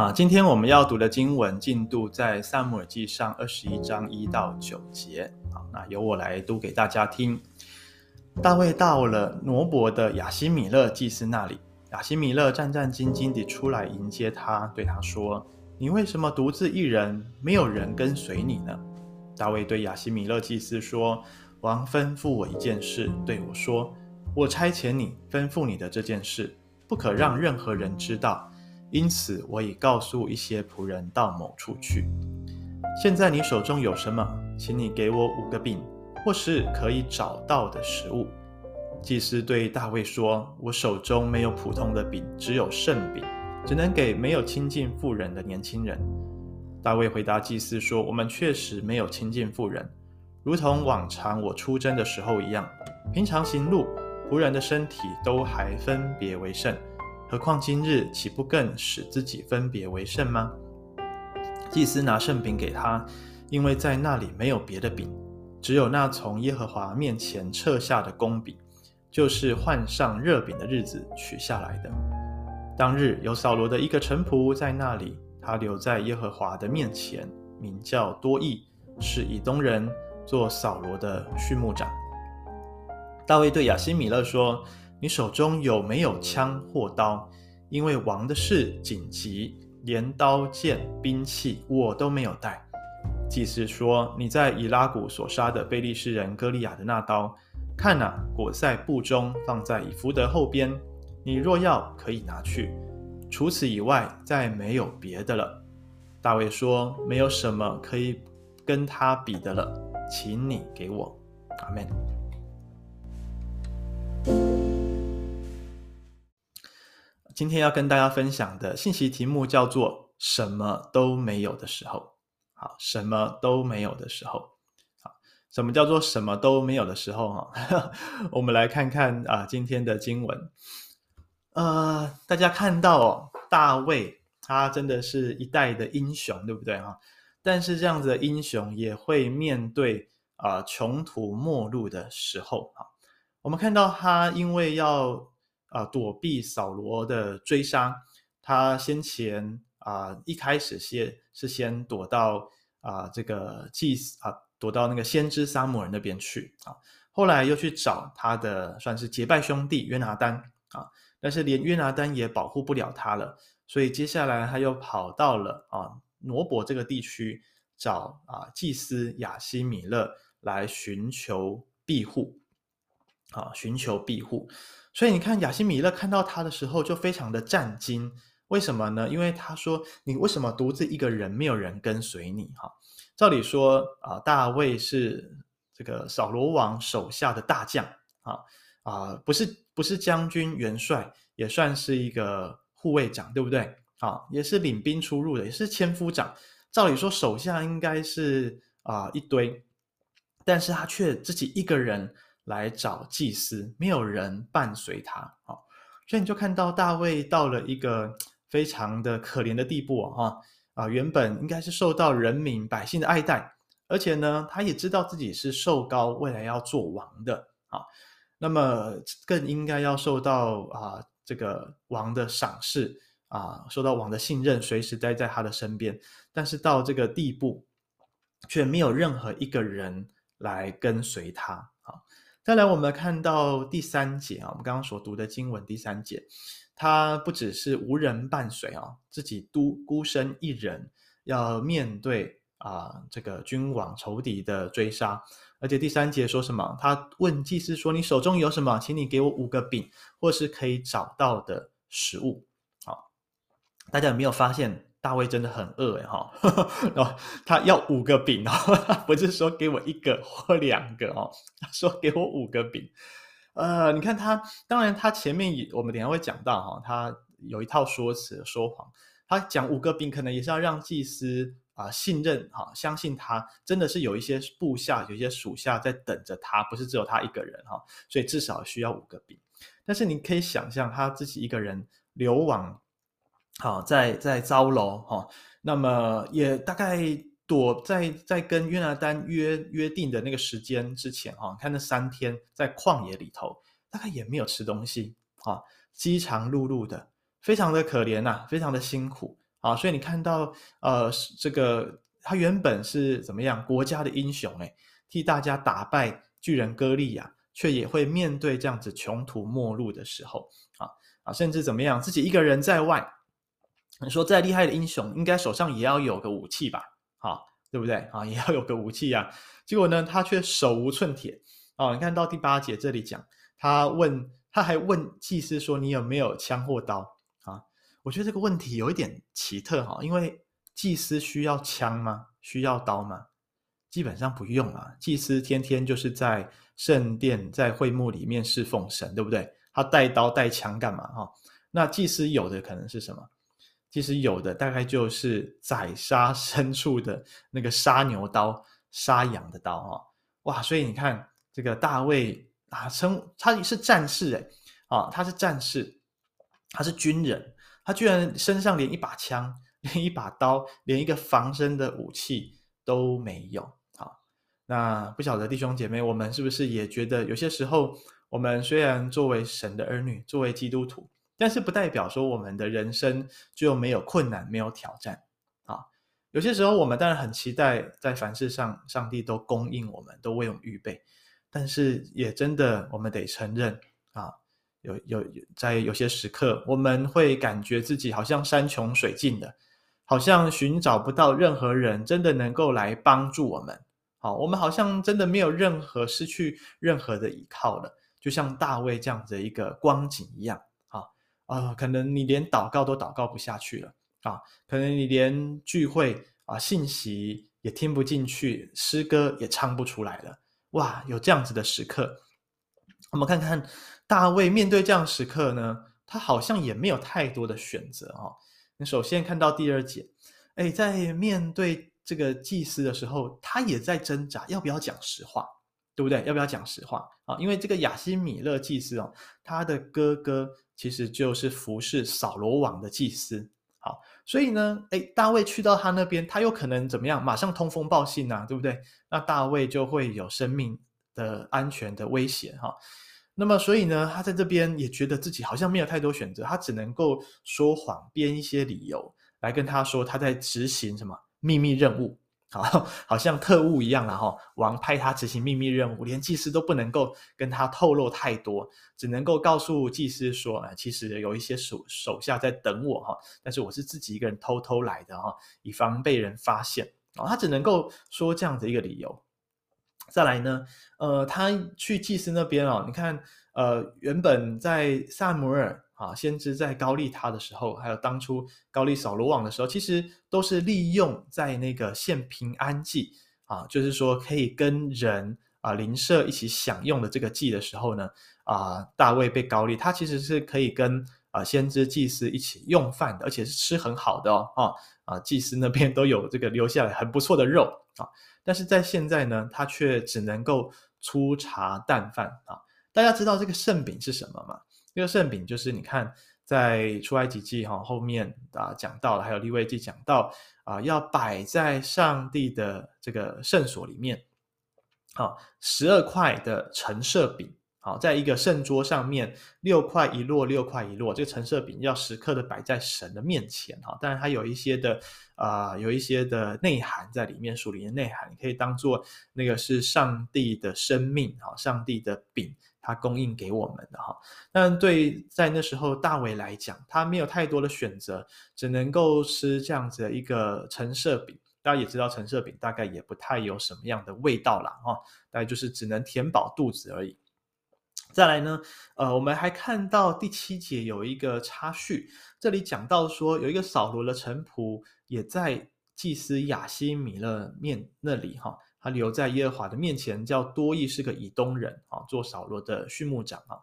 啊，今天我们要读的经文进度在撒母耳记上二十一章一到九节。好，那由我来读给大家听。大卫到了挪伯的亚希米勒祭司那里，亚希米勒战战兢兢地出来迎接他，对他说：“你为什么独自一人，没有人跟随你呢？”大卫对亚希米勒祭司说：“王吩咐我一件事，对我说，我差遣你吩咐你的这件事，不可让任何人知道。”因此，我已告诉一些仆人到某处去。现在你手中有什么？请你给我五个饼，或是可以找到的食物。祭司对大卫说：“我手中没有普通的饼，只有圣饼，只能给没有亲近妇人的年轻人。”大卫回答祭司说：“我们确实没有亲近妇人，如同往常我出征的时候一样。平常行路，仆人的身体都还分别为圣。”何况今日岂不更使自己分别为圣吗？祭司拿圣饼给他，因为在那里没有别的饼，只有那从耶和华面前撤下的公饼，就是换上热饼的日子取下来的。当日有扫罗的一个臣仆在那里，他留在耶和华的面前，名叫多益，是以东人，做扫罗的畜牧长。大卫对亚希米勒说。你手中有没有枪或刀？因为王的事紧急，连刀剑、兵器我都没有带。祭司说：“你在以拉谷所杀的贝利士人歌利亚的那刀，看哪，裹在布中，放在以弗得后边。你若要，可以拿去。除此以外，再没有别的了。”大卫说：“没有什么可以跟他比的了，请你给我。”阿门。今天要跟大家分享的信息题目叫做“什么都没有的时候”。好，什么都没有的时候。好，什么叫做什么都没有的时候？哈，我们来看看啊，今天的经文。呃，大家看到，大卫他真的是一代的英雄，对不对哈？但是这样子的英雄也会面对啊穷途末路的时候。哈，我们看到他因为要。啊，躲避扫罗的追杀，他先前啊一开始先是先躲到啊这个祭司啊躲到那个先知撒母耳那边去啊，后来又去找他的算是结拜兄弟约拿单啊，但是连约拿单也保护不了他了，所以接下来他又跑到了啊挪伯这个地区找啊祭司亚西米勒来寻求庇护，啊寻求庇护。所以你看，亚西米勒看到他的时候就非常的战惊。为什么呢？因为他说：“你为什么独自一个人，没有人跟随你？”哈，照理说啊，大卫是这个扫罗王手下的大将啊啊，不是不是将军元帅，也算是一个护卫长，对不对？啊，也是领兵出入的，也是千夫长。照理说，手下应该是啊一堆，但是他却自己一个人。来找祭司，没有人伴随他，啊，所以你就看到大卫到了一个非常的可怜的地步啊，啊，原本应该是受到人民百姓的爱戴，而且呢，他也知道自己是受膏，未来要做王的，啊，那么更应该要受到啊这个王的赏识啊，受到王的信任，随时待在他的身边，但是到这个地步，却没有任何一个人来跟随他，啊。再来，我们看到第三节啊，我们刚刚所读的经文第三节，他不只是无人伴随啊，自己独孤身一人要面对啊这个君王仇敌的追杀，而且第三节说什么？他问祭司说：“你手中有什么？请你给我五个饼，或是可以找到的食物。”好，大家有没有发现？大卫真的很饿哎哈，然后他要五个饼哦，不是说给我一个或两个哦，他说给我五个饼。呃，你看他，当然他前面也我们等下会讲到哈，他有一套说辞说谎，他讲五个饼可能也是要让祭司啊信任哈，相信他真的是有一些部下有一些属下在等着他，不是只有他一个人哈，所以至少需要五个饼。但是你可以想象他自己一个人流亡。好，在在糟楼哈，那么也大概躲在在跟约拿单约约定的那个时间之前哈，看那三天在旷野里头，大概也没有吃东西啊，饥肠辘辘的，非常的可怜呐，非常的辛苦。啊，所以你看到呃这个他原本是怎么样国家的英雄诶，替大家打败巨人歌利亚，却也会面对这样子穷途末路的时候啊啊，甚至怎么样自己一个人在外，你说再厉害的英雄，应该手上也要有个武器吧？啊，对不对啊？也要有个武器啊。结果呢，他却手无寸铁啊！你看到第八节这里讲，他问。他还问祭司说：“你有没有枪或刀啊？”我觉得这个问题有一点奇特哈，因为祭司需要枪吗？需要刀吗？基本上不用啊。祭司天天就是在圣殿、在会幕里面侍奉神，对不对？他带刀带枪干嘛哈？那祭司有的可能是什么？其实有的大概就是宰杀 牲畜的那个杀牛刀、杀羊的刀哈。哇，所以你看这个大卫。啊，称他是战士诶，啊，他是战士，他是军人，他居然身上连一把枪、连一把刀、连一个防身的武器都没有。好，那不晓得弟兄姐妹，我们是不是也觉得有些时候，我们虽然作为神的儿女，作为基督徒，但是不代表说我们的人生就没有困难、没有挑战啊。有些时候，我们当然很期待在凡事上，上帝都供应我们，都为我们预备。但是也真的，我们得承认啊，有有在有些时刻，我们会感觉自己好像山穷水尽的，好像寻找不到任何人真的能够来帮助我们。好，我们好像真的没有任何失去任何的依靠了，就像大卫这样子的一个光景一样。啊，可能你连祷告都祷告不下去了啊，可能你连聚会啊信息也听不进去，诗歌也唱不出来了。哇，有这样子的时刻，我们看看大卫面对这样时刻呢，他好像也没有太多的选择哦。你首先看到第二节，哎，在面对这个祭司的时候，他也在挣扎，要不要讲实话，对不对？要不要讲实话啊？因为这个亚希米勒祭司哦，他的哥哥其实就是服侍扫罗王的祭司。好，所以呢，哎，大卫去到他那边，他有可能怎么样？马上通风报信呐，对不对？那大卫就会有生命的安全的威胁哈。那么，所以呢，他在这边也觉得自己好像没有太多选择，他只能够说谎，编一些理由来跟他说他在执行什么秘密任务。好，好像特务一样了哈。王派他执行秘密任务，连祭司都不能够跟他透露太多，只能够告诉祭司说，啊，其实有一些手手下在等我哈，但是我是自己一个人偷偷来的哈，以防被人发现。他只能够说这样的一个理由。再来呢，呃，他去祭司那边哦，你看，呃，原本在撒母耳。啊，先知在高利他的时候，还有当初高利扫罗王的时候，其实都是利用在那个献平安祭啊，就是说可以跟人啊邻舍一起享用的这个祭的时候呢，啊，大卫被高利，他其实是可以跟啊先知祭司一起用饭的，而且是吃很好的哦，啊啊，祭司那边都有这个留下来很不错的肉啊，但是在现在呢，他却只能够粗茶淡饭啊。大家知道这个圣饼是什么吗？这个圣饼就是你看，在出埃及记哈后面啊讲到了，还有利未记讲到啊，要摆在上帝的这个圣所里面，好，十二块的陈设饼，好，在一个圣桌上面，六块一摞，六块一摞，这个陈设饼要时刻的摆在神的面前哈，当然它有一些的啊，有一些的内涵在里面，属灵的内涵，你可以当做那个是上帝的生命哈，上帝的饼。他供应给我们的哈，但对在那时候大卫来讲，他没有太多的选择，只能够吃这样子的一个橙色饼。大家也知道，橙色饼大概也不太有什么样的味道啦。哈，大概就是只能填饱肚子而已。再来呢，呃，我们还看到第七节有一个插叙，这里讲到说，有一个扫罗的臣仆也在祭司亚西米勒面那里哈。他留在耶和华的面前，叫多益是个以东人啊，做扫罗的畜牧长啊。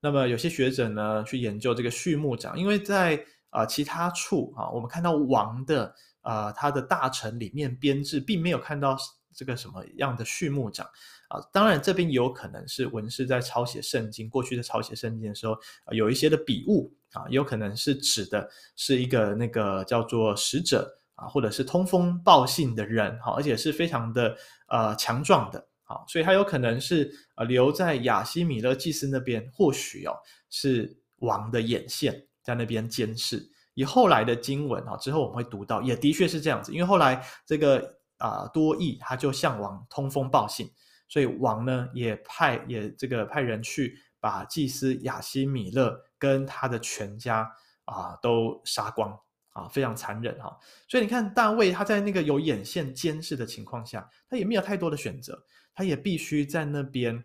那么有些学者呢去研究这个畜牧长，因为在啊、其他处啊，我们看到王的啊、他的大臣里面编制，并没有看到这个什么样的畜牧长啊。当然这边有可能是文士在抄写圣经，过去在抄写圣经的时候、呃、有一些的笔误啊，有可能是指的是一个那个叫做使者。啊，或者是通风报信的人，哈，而且是非常的呃强壮的，好，所以他有可能是呃留在亚希米勒祭司那边，或许哦是王的眼线在那边监视，以后来的经文啊，之后我们会读到，也的确是这样子。因为后来这个啊、多益他就向王通风报信，所以王呢也派也这个派人去把祭司亚希米勒跟他的全家啊、都杀光啊，非常残忍哈。所以你看大卫他在那个有眼线监视的情况下，他也没有太多的选择，他也必须在那边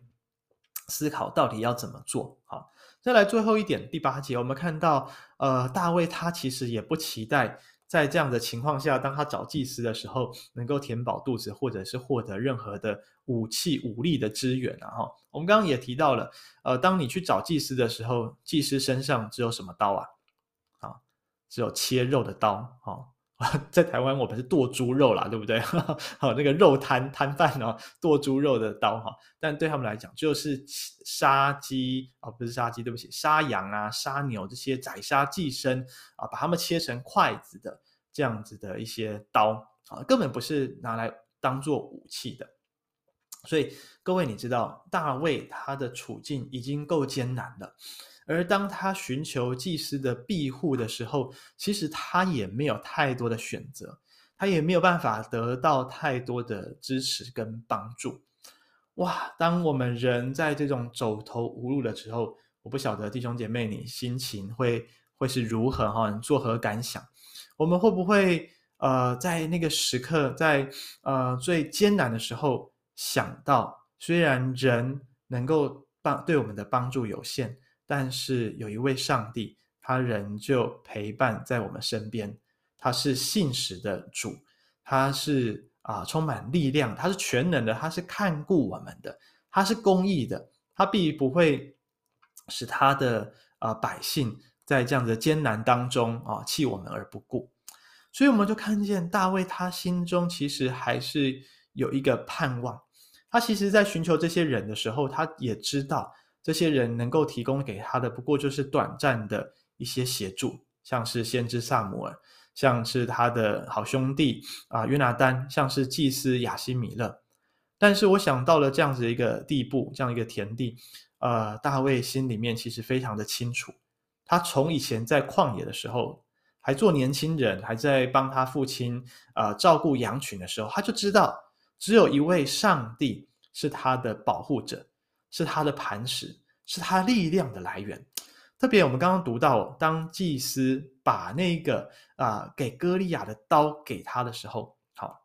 思考到底要怎么做好。再来最后一点，第八节，我们看到，呃，大卫他其实也不期待在这样的情况下，当他找祭司的时候，能够填饱肚子，或者是获得任何的武器、武力的支援啊。哈，我们刚刚也提到了，呃，当你去找祭司的时候，祭司身上只有什么刀啊？只有切肉的刀，哈。在台湾，我们是剁猪肉啦，对不对？好，那个肉摊摊贩哦，剁猪肉的刀哈，但对他们来讲，就是杀鸡啊，不是杀鸡，对不起，杀羊啊，杀牛这些宰杀祭牲啊，把它们切成筷子的这样子的一些刀啊，根本不是拿来当做武器的。所以各位，你知道大卫他的处境已经够艰难了。而当他寻求祭司的庇护的时候，其实他也没有太多的选择，他也没有办法得到太多的支持跟帮助。哇！当我们人在这种走投无路的时候，我不晓得弟兄姐妹你心情会会是如何哈？你作何感想？我们会不会呃在那个时刻，在呃最艰难的时候想到，虽然人能够帮对我们的帮助有限。但是有一位上帝，他仍旧陪伴在我们身边。他是信实的主，他是啊、充满力量，他是全能的，他是看顾我们的，他是公义的，他必不会使他的啊、百姓在这样的艰难当中啊弃我们而不顾。所以我们就看见大卫，他心中其实还是有一个盼望。他其实，在寻求这些人的时候，他也知道。这些人能够提供给他的，不过就是短暂的一些协助，像是先知撒母耳，像是他的好兄弟啊约拿单，像是祭司亚西米勒。但是我想到了这样子一个地步，这样一个田地，呃，大卫心里面其实非常的清楚。他从以前在旷野的时候，还做年轻人，还在帮他父亲呃照顾羊群的时候，他就知道只有一位上帝是他的保护者。是他的磐石，是他力量的来源。特别我们刚刚读到，当祭司把那个啊、给歌利亚的刀给他的时候，好，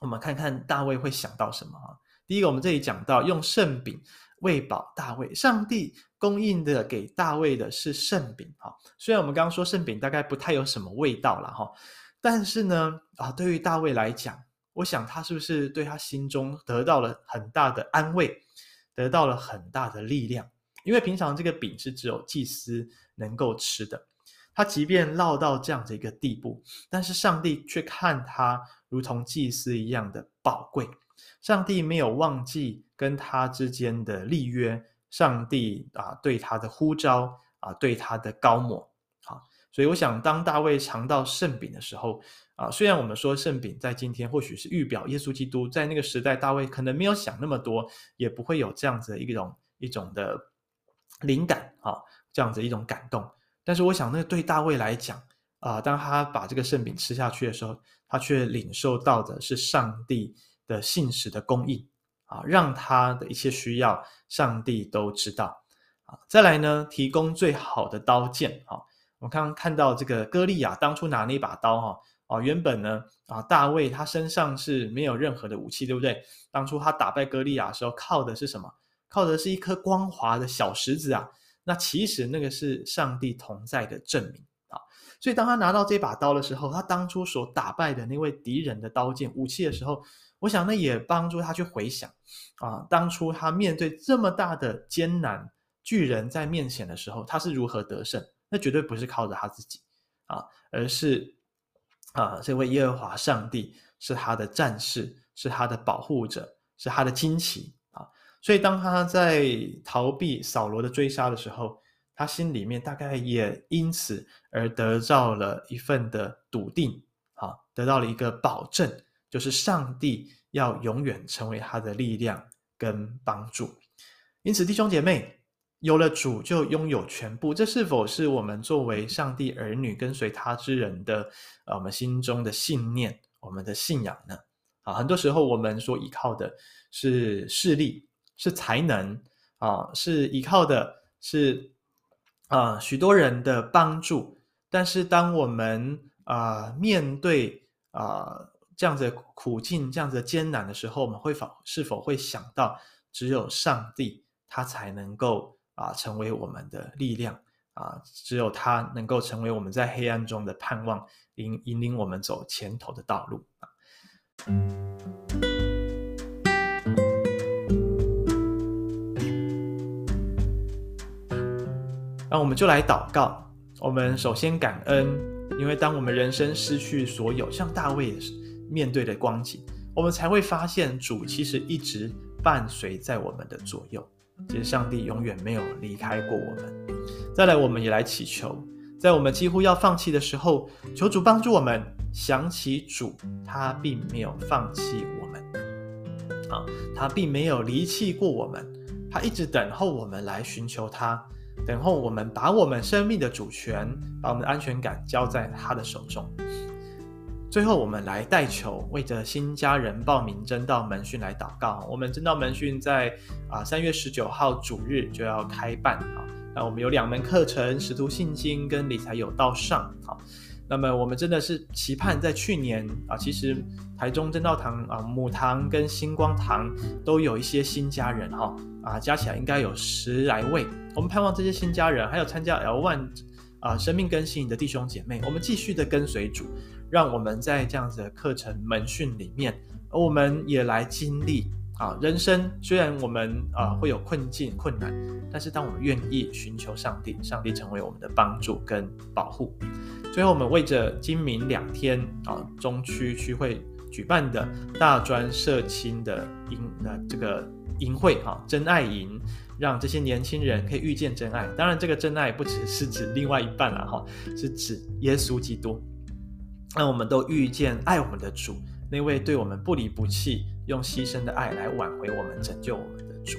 我们看看大卫会想到什么啊？第一个，我们这里讲到用圣饼喂饱大卫，上帝供应的给大卫的是圣饼。哈，虽然我们刚刚说圣饼大概不太有什么味道了哈，但是呢啊，对于大卫来讲，我想他是不是对他心中得到了很大的安慰？得到了很大的力量，因为平常这个饼是只有祭司能够吃的，他即便落到这样的一个地步，但是上帝却看他如同祭司一样的宝贵。上帝没有忘记跟他之间的立约，上帝啊对他的呼召啊对他的高抹，所以我想当大卫尝到圣饼的时候。啊，虽然我们说圣饼在今天或许是预表耶稣基督，在那个时代，大卫可能没有想那么多，也不会有这样子的一种一种的灵感啊，这样子一种感动。但是我想，那对大卫来讲啊，当他把这个圣饼吃下去的时候，他却领受到的是上帝的信实的供应啊，让他的一切需要，上帝都知道啊。再来呢，提供最好的刀剑啊，我们刚刚看到这个歌利亚当初拿那把刀哈。啊，原本呢，啊，大卫他身上是没有任何的武器，对不对？当初他打败歌利亚的时候，靠的是什么？靠的是一颗光滑的小石子啊。那其实那个是上帝同在的证明啊。所以当他拿到这把刀的时候，他当初所打败的那位敌人的刀剑武器的时候，我想那也帮助他去回想啊，当初他面对这么大的艰难，巨人在面前的时候，他是如何得胜？那绝对不是靠着他自己啊，而是。啊，这位耶和华上帝是他的战士，是他的保护者，是他的惊奇啊！所以当他在逃避扫罗的追杀的时候，他心里面大概也因此而得到了一份的笃定，啊，得到了一个保证，就是上帝要永远成为他的力量跟帮助。因此，弟兄姐妹，有了主就拥有全部，这是否是我们作为上帝儿女跟随他之人的呃我们心中的信念，我们的信仰呢？啊，很多时候我们所依靠的是势力，是才能啊，是依靠的是啊许多人的帮助，但是当我们啊面对啊这样子苦境、这样子艰难的时候，我们会否是否会想到只有上帝他才能够？啊，成为我们的力量啊！只有他能够成为我们在黑暗中的盼望，引引领我们走前头的道路啊。那我们就来祷告。我们首先感恩，因为当我们人生失去所有，像大卫面对的光景，我们才会发现主其实一直伴随在我们的左右。其实上帝永远没有离开过我们。再来，我们也来祈求，在我们几乎要放弃的时候，求主帮助我们想起主，他并没有放弃我们，啊，他并没有离弃过我们，他一直等候我们来寻求他，等候我们把我们生命的主权，把我们的安全感交在他的手中。最后，我们来带球，为着新家人报名真道门训来祷告。我们真道门训在啊三月十九号主日就要开办啊。那我们有两门课程：使徒信心跟理财有道上。好，那么我们真的是期盼在去年啊，其实台中真道堂啊母堂跟星光堂都有一些新家人哈啊，加起来应该有十来位。我们盼望这些新家人，还有参加 L One 啊生命更新的弟兄姐妹，我们继续的跟随主。让我们在这样子的课程门训里面，我们也来经历啊，人生虽然我们啊会有困境困难，但是当我们愿意寻求上帝，上帝成为我们的帮助跟保护。最后，我们为着今明两天啊中区区会举办的大专社青的营呃这个营会啊，真爱营，让这些年轻人可以遇见真爱。当然，这个真爱不只是指另外一半了哈，是指耶稣基督。那我们都遇见爱我们的主，那位对我们不离不弃，用牺牲的爱来挽回我们、拯救我们的主